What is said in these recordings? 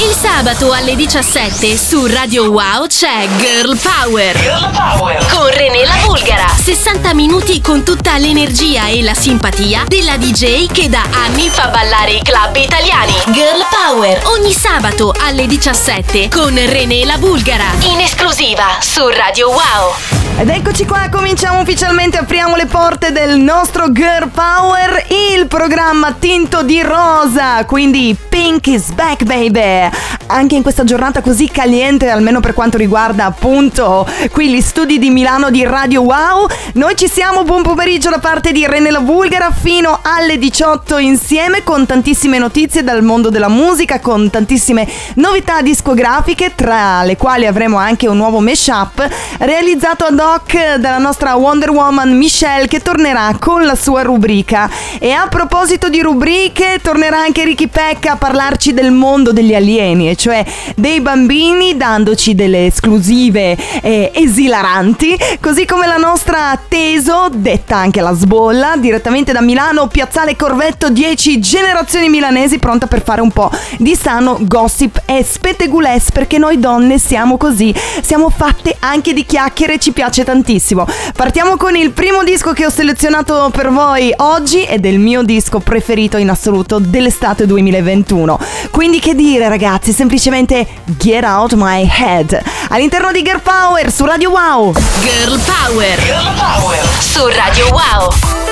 Il sabato alle 17 su Radio Wow c'è Girl Power. Girl Power. Con René la Bulgara. 60 minuti con tutta l'energia e la simpatia della DJ che da anni fa ballare i club italiani. Girl Power. Ogni sabato alle 17 con René la Bulgara. In esclusiva su Radio Wow. Ed eccoci qua, cominciamo ufficialmente, apriamo le porte del nostro Girl Power, il programma tinto di rosa, quindi Pink is back baby. Anche in questa giornata così caliente, almeno per quanto riguarda appunto qui gli studi di Milano di Radio Wow, noi ci siamo, buon pomeriggio da parte di René La Bulgara fino alle 18 insieme con tantissime notizie dal mondo della musica, con tantissime novità discografiche, tra le quali avremo anche un nuovo mashup realizzato ad hoc dalla nostra Wonder Woman Michelle che tornerà con la sua rubrica. E a proposito di rubriche, tornerà anche Ricky Pecca a parlarci del mondo degli alieni, e cioè dei bambini, dandoci delle esclusive eh, esilaranti, così come la nostra Teso, detta anche la sbolla, direttamente da Milano, Piazzale Corvetto 10 generazioni milanesi, pronta per fare un po' di sano gossip e spettegules, perché noi donne siamo così, siamo fatte anche di chiacchiere, ci piace tantissimo. Partiamo con il primo disco che ho selezionato per voi oggi ed è il mio disco preferito in assoluto dell'estate 2021. Quindi che dire ragazzi, semplicemente Get Out My Head. All'interno di Girl Power su Radio Wow. Girl Power. Girl Power. Su Radio Wow.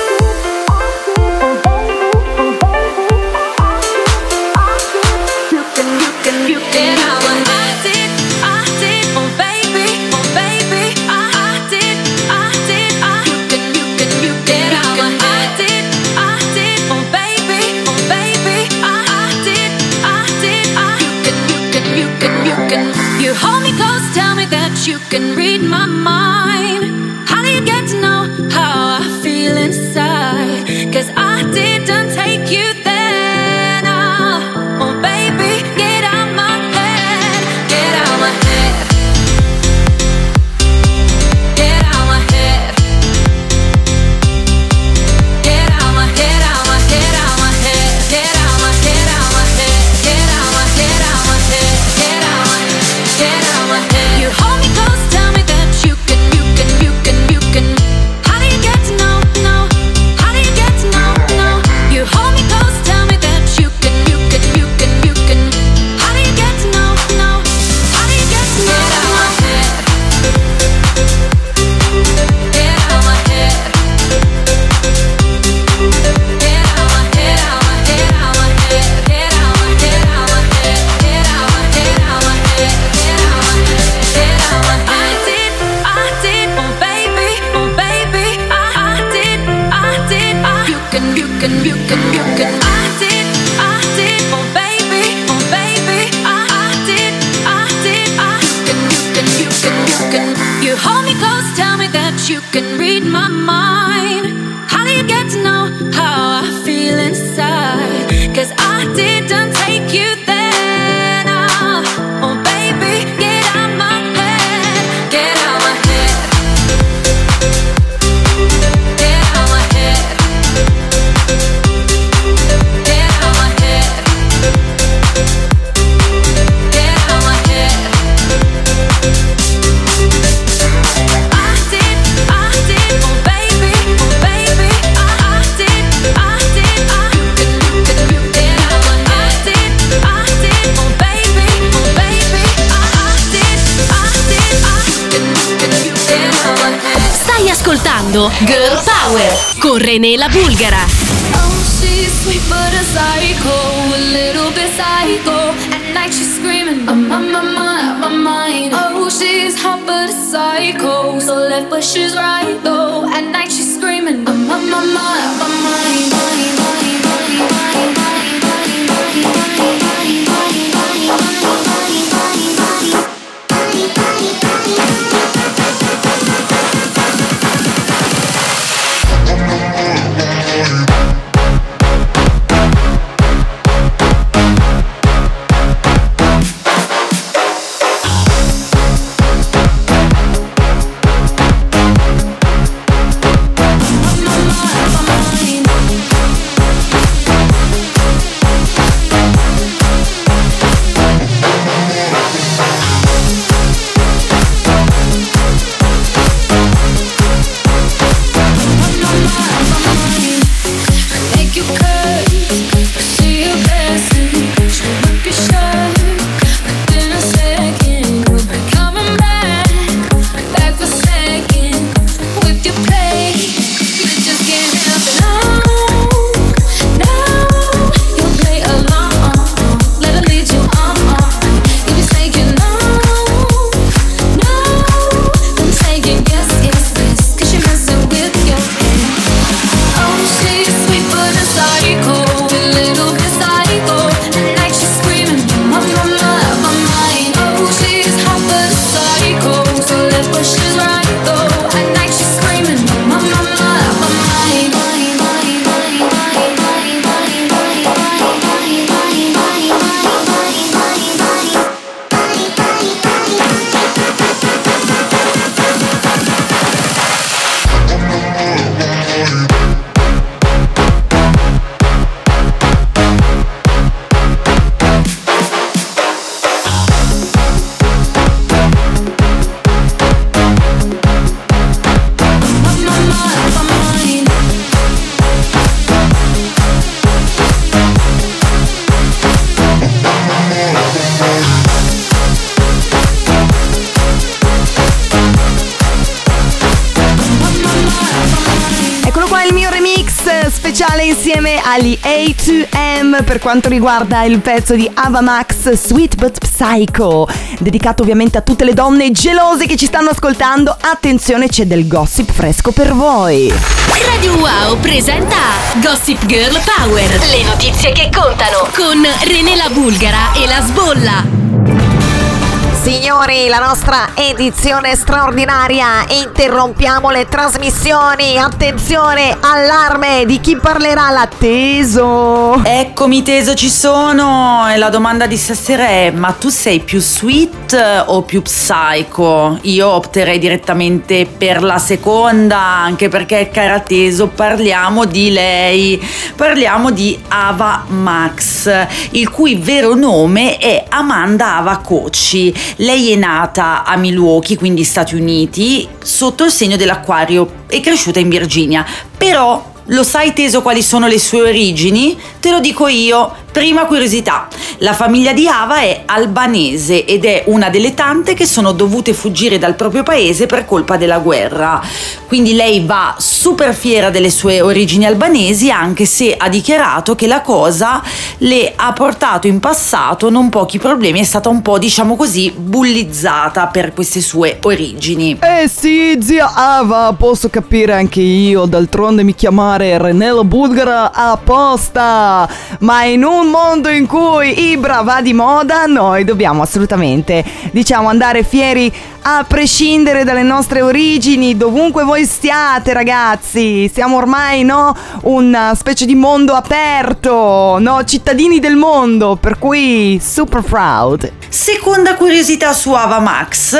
You hold me close, tell me that you can read my mind. How do you get to know how I feel inside? 'Cause I didn't take you René la Bulgara. Oh, she's sweet but a psycho, a little bit psycho. At night she's screaming, I'm on my mind, my mind. Oh, she's hot but a psycho, so left but she's right though. At night she's screaming, I'm on my mind, my mind, K2M per quanto riguarda il pezzo di Ava Max Sweet But Psycho, dedicato ovviamente a tutte le donne gelose che ci stanno ascoltando. Attenzione, c'è del gossip fresco per voi. Radio Wow presenta Gossip Girl Power, le notizie che contano con René la Bulgara e la Sbolla. Signori, la nostra edizione straordinaria. Interrompiamo le trasmissioni. Attenzione, allarme di chi parlerà l'atteso. Eccomi Teso, ci sono e la domanda di stasera è ma tu sei più sweet o più psycho? Io opterei direttamente per la seconda anche perché cara Teso parliamo di lei, parliamo di Ava Max il cui vero nome è Amanda Ava Kochi. Lei è nata a Milwaukee, quindi Stati Uniti, sotto il segno dell'acquario, è cresciuta in Virginia, però lo sai teso quali sono le sue origini? Te lo dico io. Prima curiosità, la famiglia di Ava è albanese ed è una delle tante che sono dovute fuggire dal proprio paese per colpa della guerra. Quindi lei va super fiera delle sue origini albanesi anche se ha dichiarato che la cosa le ha portato in passato non pochi problemi, è stata un po' diciamo così bullizzata per queste sue origini. Eh sì, zia Ava, posso capire anche io, d'altronde mi chiamare Renella Bulgara apposta. Ma in un mondo in cui Ibra va di moda, noi dobbiamo assolutamente, diciamo, andare fieri a prescindere dalle nostre origini, dovunque voi stiate, ragazzi. Siamo ormai, no, una specie di mondo aperto, no, cittadini del mondo, per cui super proud. Seconda curiosità su Ava Max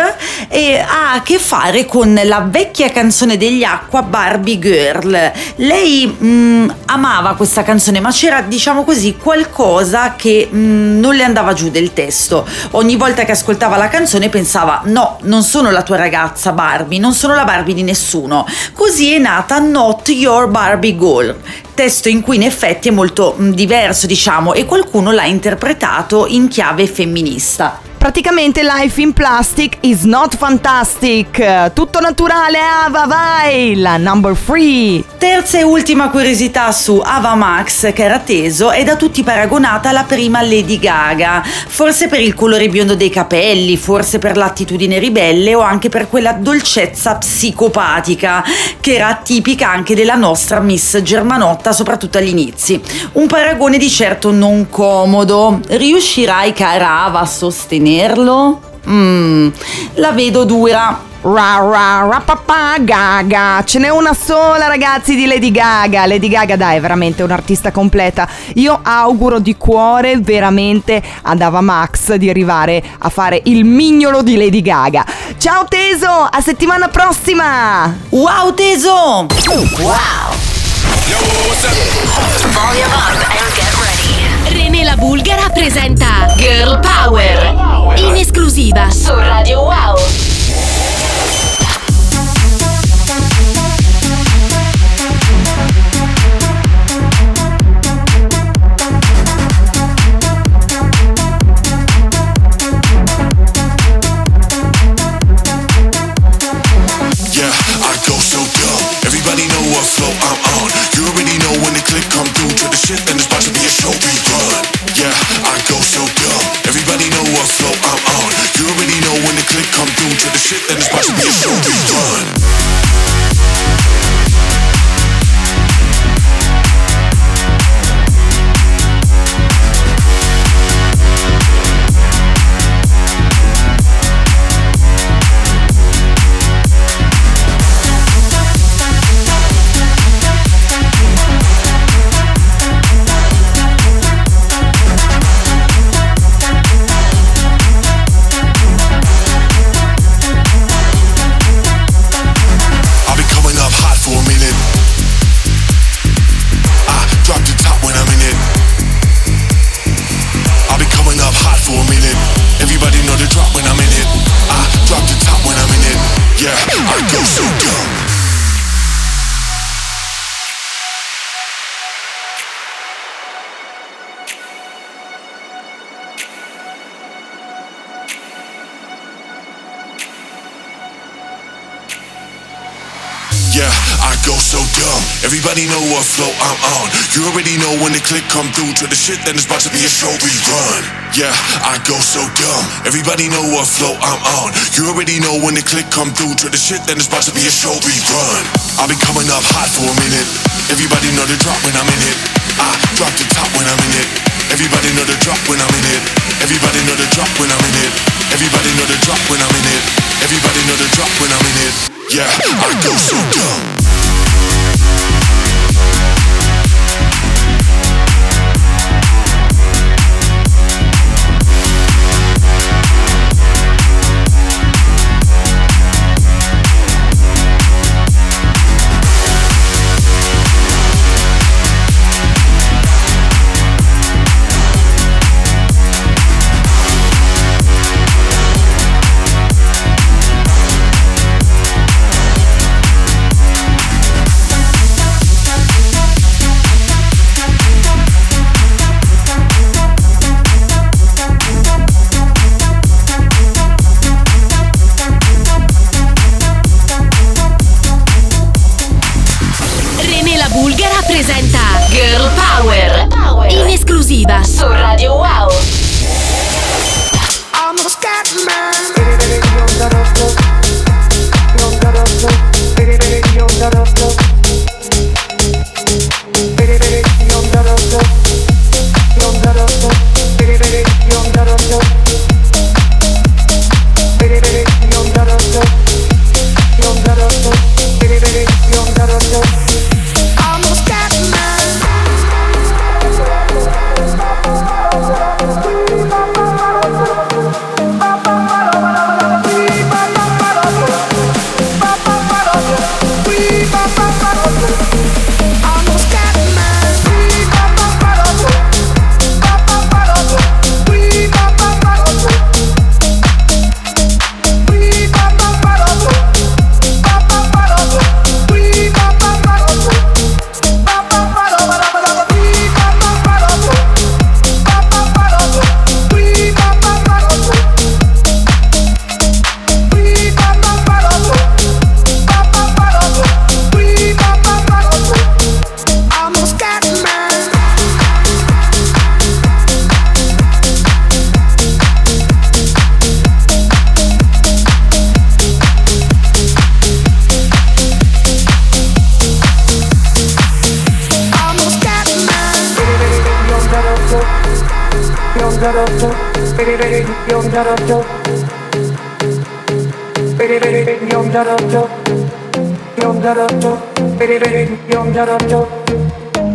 eh, ha a che fare con la vecchia canzone degli Acqua Barbie Girl. Lei mm, amava questa canzone, ma c'era, diciamo così, qualcosa che mm, non le andava giù del testo. Ogni volta che ascoltava la canzone pensava: no, non sono la tua ragazza Barbie, non sono la Barbie di nessuno. Così è nata Not Your Barbie Girl testo in cui in effetti è molto diverso, diciamo, e qualcuno l'ha interpretato in chiave femminista. Praticamente Life in Plastic is not fantastic. Tutto naturale, Ava, vai! La number three. Terza e ultima curiosità su Ava Max, che era teso, è da tutti paragonata alla prima Lady Gaga, forse per il colore biondo dei capelli, forse per l'attitudine ribelle o anche per quella dolcezza psicopatica che era tipica anche della nostra Miss Germanotta, soprattutto agli inizi. Un paragone di certo non comodo. Riuscirai, cara Ava, a sostenerlo? Mmm, la vedo dura. Ra ra ra papà Gaga. Ce n'è una sola, ragazzi, di Lady Gaga. Lady Gaga, dai, è veramente un'artista completa. Io auguro di cuore veramente ad Ava Max di arrivare a fare il mignolo di Lady Gaga. Ciao Teso, a settimana prossima! Wow, teso! René la Bulgara presenta Girl Power in esclusiva su Radio 1 I go so dumb. Everybody know what flow I'm on. You already know when the click come through to the shit, then it's about to be a show rerun. Yeah, I go so dumb. Everybody know what flow I'm on. You already know when the click come through to the shit, then it's about to be a show rerun. I've been coming up hot for a minute. Everybody know the drop when I'm in it. I drop the top when I'm in it. Everybody know the drop when I'm in it. Everybody know the drop when I'm in it. Everybody know the drop when I'm in it. Everybody know the drop when I'm in it. Yeah, I go so dumb. Girl Power. In esclusiva. Su Radio Wow.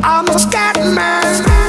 I'm a scat man.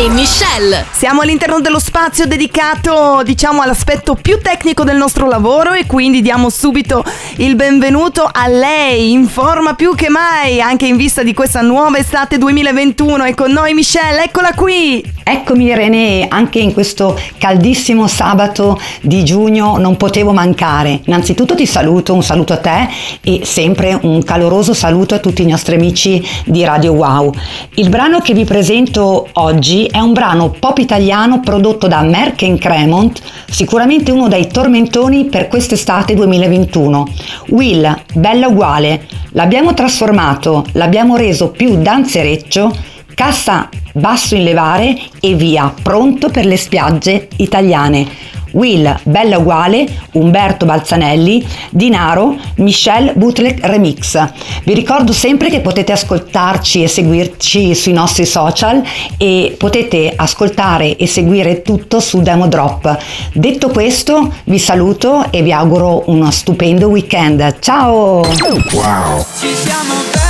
e Michelle. Siamo all'interno dello spazio dedicato, diciamo, all'aspetto più tecnico del nostro lavoro e quindi diamo subito il benvenuto a lei, in forma più che mai, anche in vista di questa nuova estate 2021. È con noi Michelle, eccola qui. Eccomi René, anche in questo caldissimo sabato di giugno non potevo mancare. Innanzitutto ti saluto, un saluto a te e sempre un caloroso saluto a tutti i nostri amici di Radio Wow. Il brano che vi presento oggi è un brano pop italiano prodotto da Merck Cremont, sicuramente uno dei tormentoni per quest'estate 2021. Will, bella uguale, l'abbiamo trasformato, l'abbiamo reso più danzereccio, cassa basso in levare e via, pronto per le spiagge italiane. Will, Bella Uguale, Umberto Balzanelli, Dinaro, Michelle Bootleg Remix. Vi ricordo sempre che potete ascoltarci e seguirci sui nostri social e potete ascoltare e seguire tutto su Demo Drop. Detto questo, vi saluto e vi auguro uno stupendo weekend. Ciao! Wow.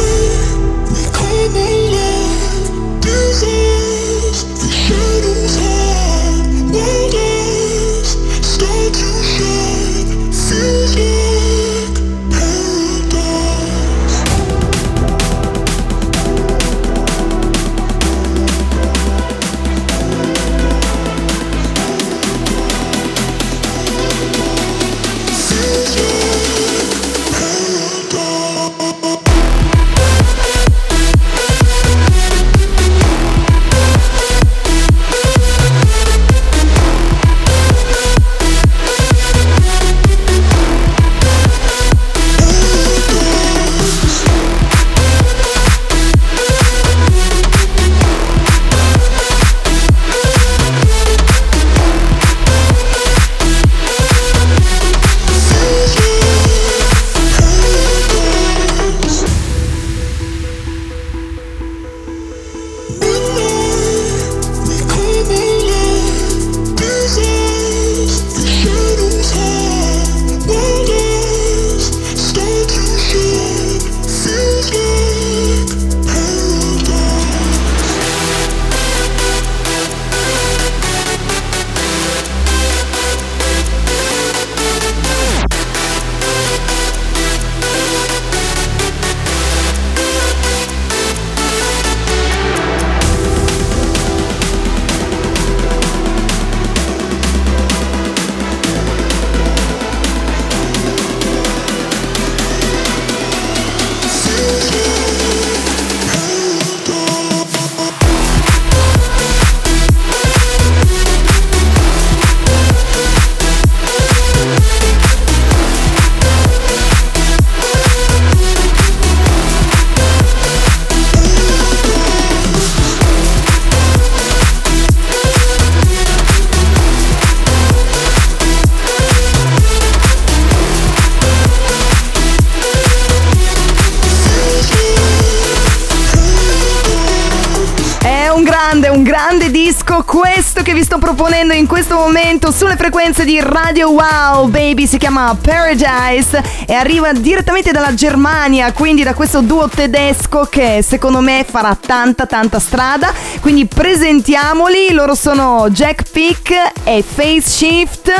Questo che vi sto proponendo in questo momento sulle frequenze di Radio Wow Baby si chiama Paradise e arriva direttamente dalla Germania, quindi da questo duo tedesco che secondo me farà tanta tanta strada. Quindi presentiamoli, loro sono Jack Pick e Face Shift.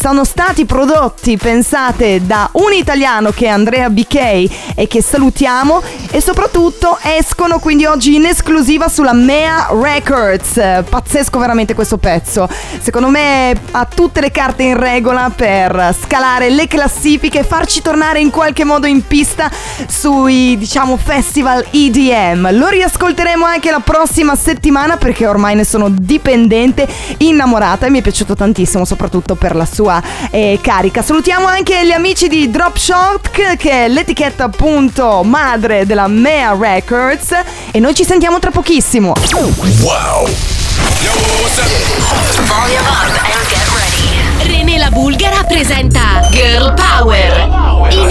Sono stati prodotti, pensate, da un italiano che è Andrea BK e che salutiamo e soprattutto escono quindi oggi in esclusiva sulla Mea Records. Pazzesco veramente questo pezzo. Secondo me ha tutte le carte in regola per scalare le classifiche farci tornare in qualche modo in pista sui, diciamo, festival EDM. Lo riascolteremo anche la prossima settimana perché ormai ne sono dipendente, innamorata e mi è piaciuto tantissimo, soprattutto per la sua eh, carica. Salutiamo anche gli amici di Drop Shock, che è l'etichetta appunto madre della Mea Records. E noi ci sentiamo tra pochissimo. Wow. René la Bulgara presenta Girl Power. In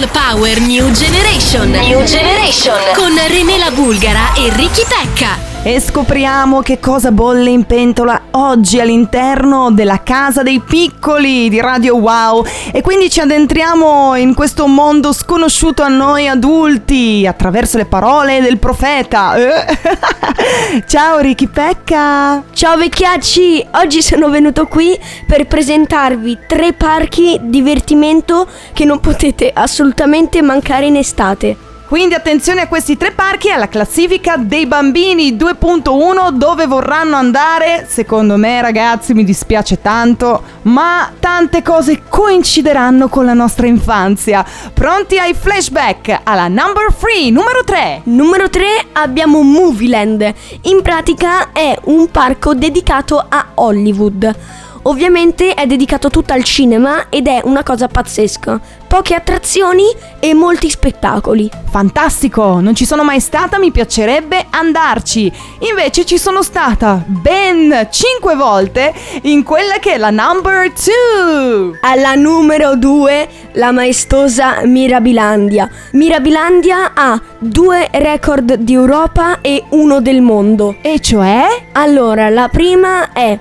Girl Power New Generation. New Generation. Con Renela Bulgara e Ricky Pecca. E scopriamo che cosa bolle in pentola oggi all'interno della casa dei piccoli di Radio Wow. E quindi ci addentriamo in questo mondo sconosciuto a noi adulti attraverso le parole del profeta. Eh? Ciao Ricky Pecca! Ciao vecchiacci, oggi sono venuto qui per presentarvi tre parchi divertimento che non potete assolutamente mancare in estate. Quindi attenzione a questi tre parchi e alla classifica dei bambini 2.1 dove vorranno andare. Secondo me ragazzi mi dispiace tanto, ma tante cose coincideranno con la nostra infanzia. Pronti ai flashback alla number 3, numero 3. Numero 3 abbiamo Movieland, in pratica è un parco dedicato a Hollywood. Ovviamente è dedicato tutto al cinema ed è una cosa pazzesca. Poche attrazioni e molti spettacoli. Fantastico, non ci sono mai stata, mi piacerebbe andarci. Invece ci sono stata ben 5 volte in quella che è la number 2. Alla numero 2 la maestosa Mirabilandia. Mirabilandia ha due record di Europa e uno del mondo. E cioè? Allora, la prima è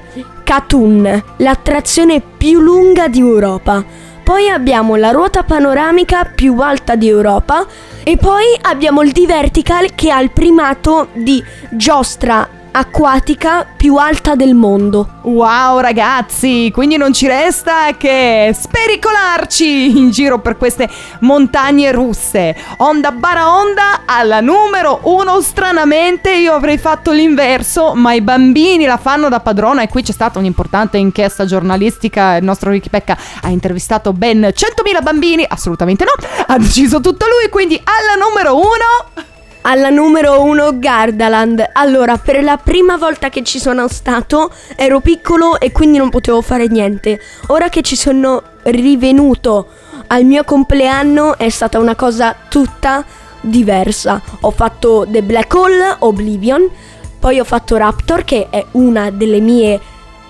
Katun, l'attrazione più lunga di Europa. Poi abbiamo la ruota panoramica più alta di Europa e poi abbiamo il D-Vertical che ha il primato di giostra acquatica più alta del mondo. Wow ragazzi, quindi non ci resta che spericolarci in giro per queste montagne russe. Onda Baraonda alla numero uno, stranamente io avrei fatto l'inverso, ma i bambini la fanno da padrona e qui c'è stata un'importante inchiesta giornalistica, il nostro Ricky Pecca ha intervistato ben 100.000 bambini, assolutamente no, ha deciso tutto lui, quindi alla numero uno... Alla numero 1 Gardaland. Allora, per la prima volta che ci sono stato ero piccolo e quindi non potevo fare niente. Ora che ci sono rivenuto al mio compleanno è stata una cosa tutta diversa. Ho fatto The Black Hole, Oblivion, poi ho fatto Raptor che è una delle mie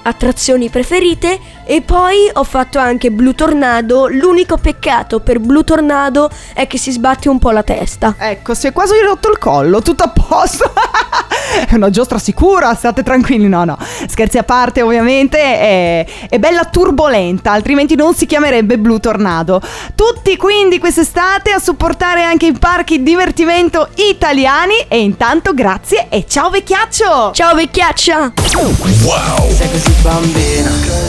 attrazioni preferite e poi ho fatto anche Blue Tornado. L'unico peccato per Blue Tornado è che si sbatte un po' la testa. Ecco, si è quasi rotto il collo, tutto a posto. è una giostra sicura, state tranquilli. No, no, scherzi a parte, ovviamente. È, è bella turbolenta, altrimenti non si chiamerebbe Blue Tornado. Tutti quindi quest'estate a supportare anche i parchi divertimento italiani. E intanto grazie e ciao vecchiaccio! Ciao vecchiaccia! Sei così bambina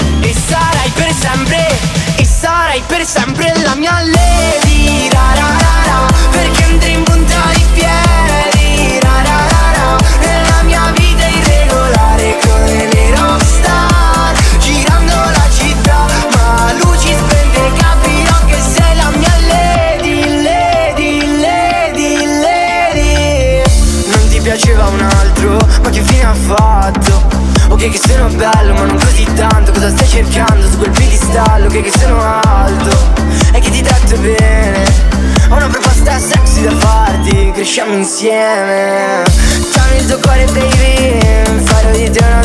E sarai per sempre E sarai per sempre la mia lady ra, ra, ra, che sono bello ma non così tanto. Cosa stai cercando su quel piedistallo che, che sono alto E che ti tratto bene. Ho una proposta sexy da farti Cresciamo insieme. C'ho il tuo cuore baby Farò di te una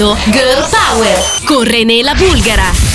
ascoltando Girl Power con René la Bulgara.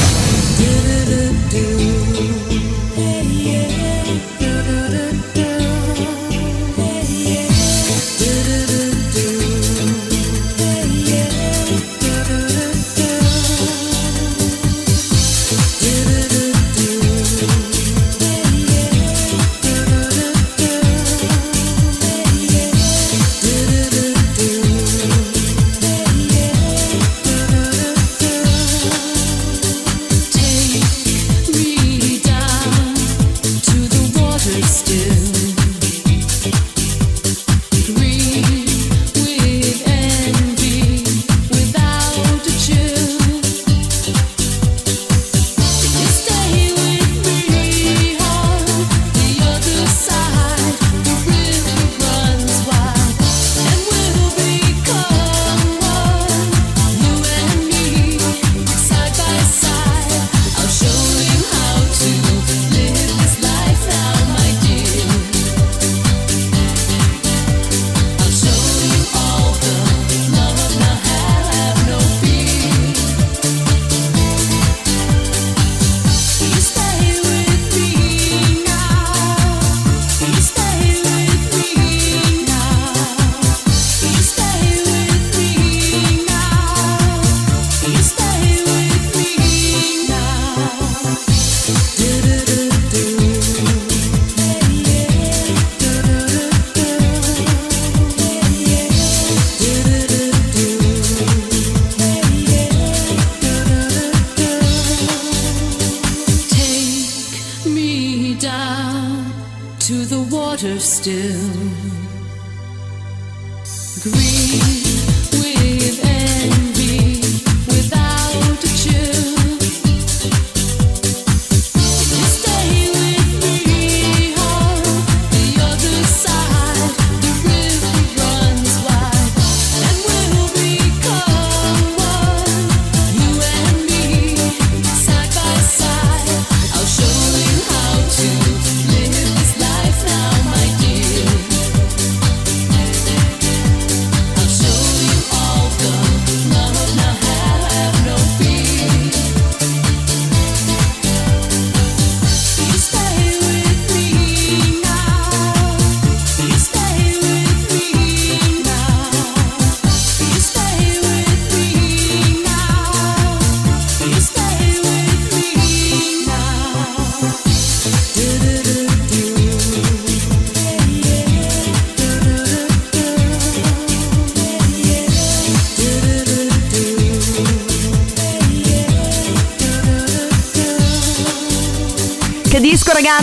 still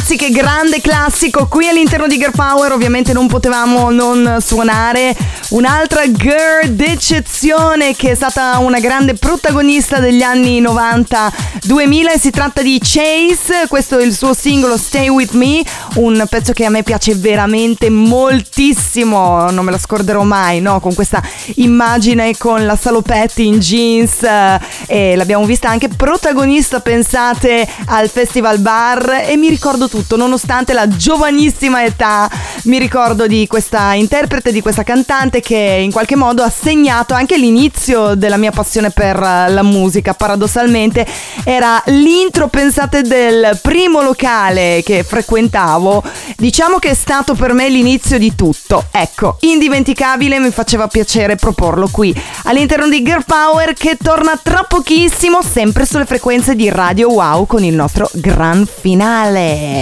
ragazzi, che grande classico qui all'interno di Girl Power. Ovviamente non potevamo non suonare un'altra girl d'eccezione che è stata una grande protagonista degli anni 90-2000. Si tratta di Chase, questo è il suo singolo Stay With Me, un pezzo che a me piace veramente moltissimo, non me la scorderò mai, no? Con questa immagine con la salopetti in jeans eh, e l'abbiamo vista anche protagonista, pensate, al Festival Bar e mi ricordo tutto, nonostante la giovanissima età. Mi ricordo di questa interprete, di questa cantante che in qualche modo ha segnato anche l'inizio della mia passione per la musica. Paradossalmente era l'intro, pensate, del primo locale che frequentavo. Diciamo che è stato per me l'inizio di tutto. Ecco, indimenticabile, mi faceva piacere proporlo qui all'interno di Girl Power che torna tra pochissimo sempre sulle frequenze di Radio Wow con il nostro gran finale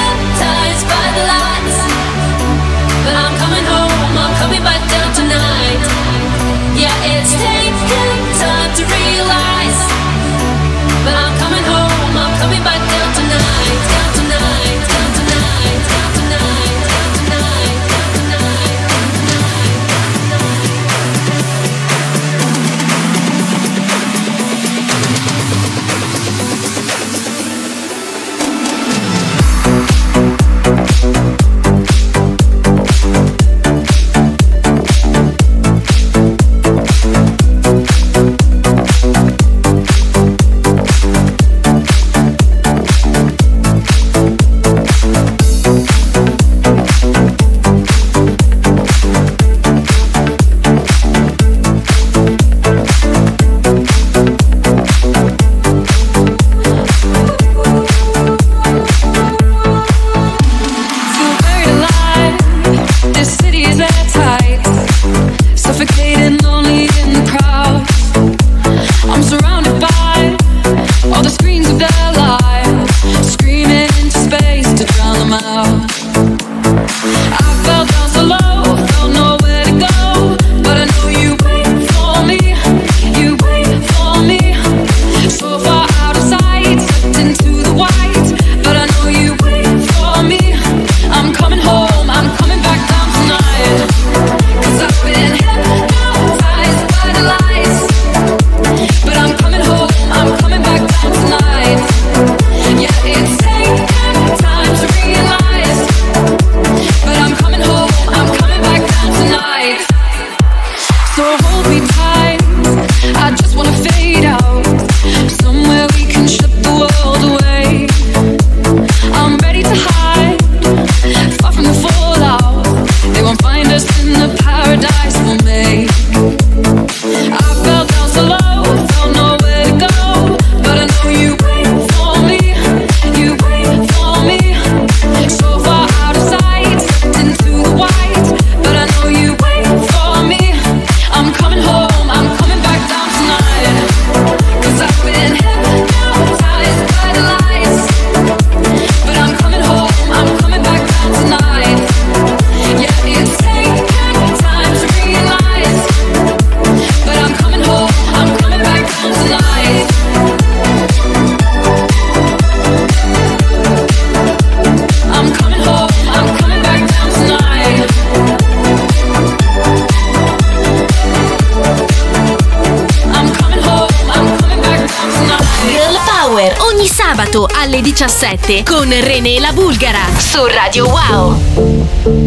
2017 con René La Bulgara su Radio Wow.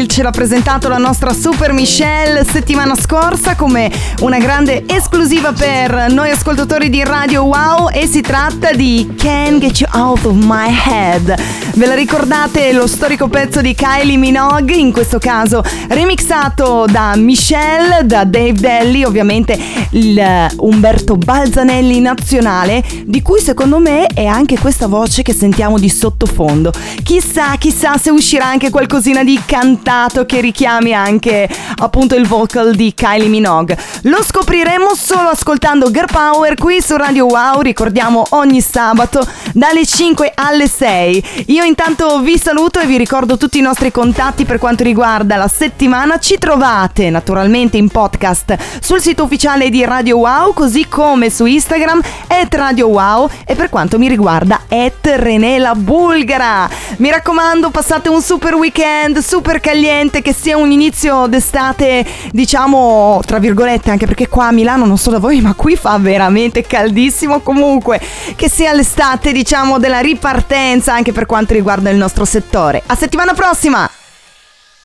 Belli ce l'ha presentato la nostra Super Michelle settimana scorsa come una grande esclusiva per noi ascoltatori di Radio Wow e si tratta di Can't Get You Out of My Head. Ve la ricordate lo storico pezzo di Kylie Minogue, in questo caso remixato da Michelle, da Dave Delly, ovviamente il eh, Umberto Balzanelli nazionale, di cui secondo me è anche questa voce che sentiamo di sottofondo. Chissà, chissà se uscirà anche qualcosina di cantato che richiami anche appunto il vocal di Kylie Minogue. Lo scopriremo solo ascoltando Girl Power qui su Radio Wow, ricordiamo ogni sabato dalle 5 alle 6. Io intanto vi saluto e vi ricordo tutti i nostri contatti per quanto riguarda la settimana. Ci trovate naturalmente in podcast sul sito ufficiale di Radio Wow, così come su Instagram at Radio Wow e per quanto mi riguarda at Renela Bulgara. Mi raccomando, passate un super weekend, super caliente, che sia un inizio d'estate, diciamo, tra virgolette, anche perché qua a Milano non so da voi, ma qui fa veramente caldissimo. Comunque, che sia l'estate, diciamo, della ripartenza anche per quanto riguarda il nostro settore. A settimana prossima!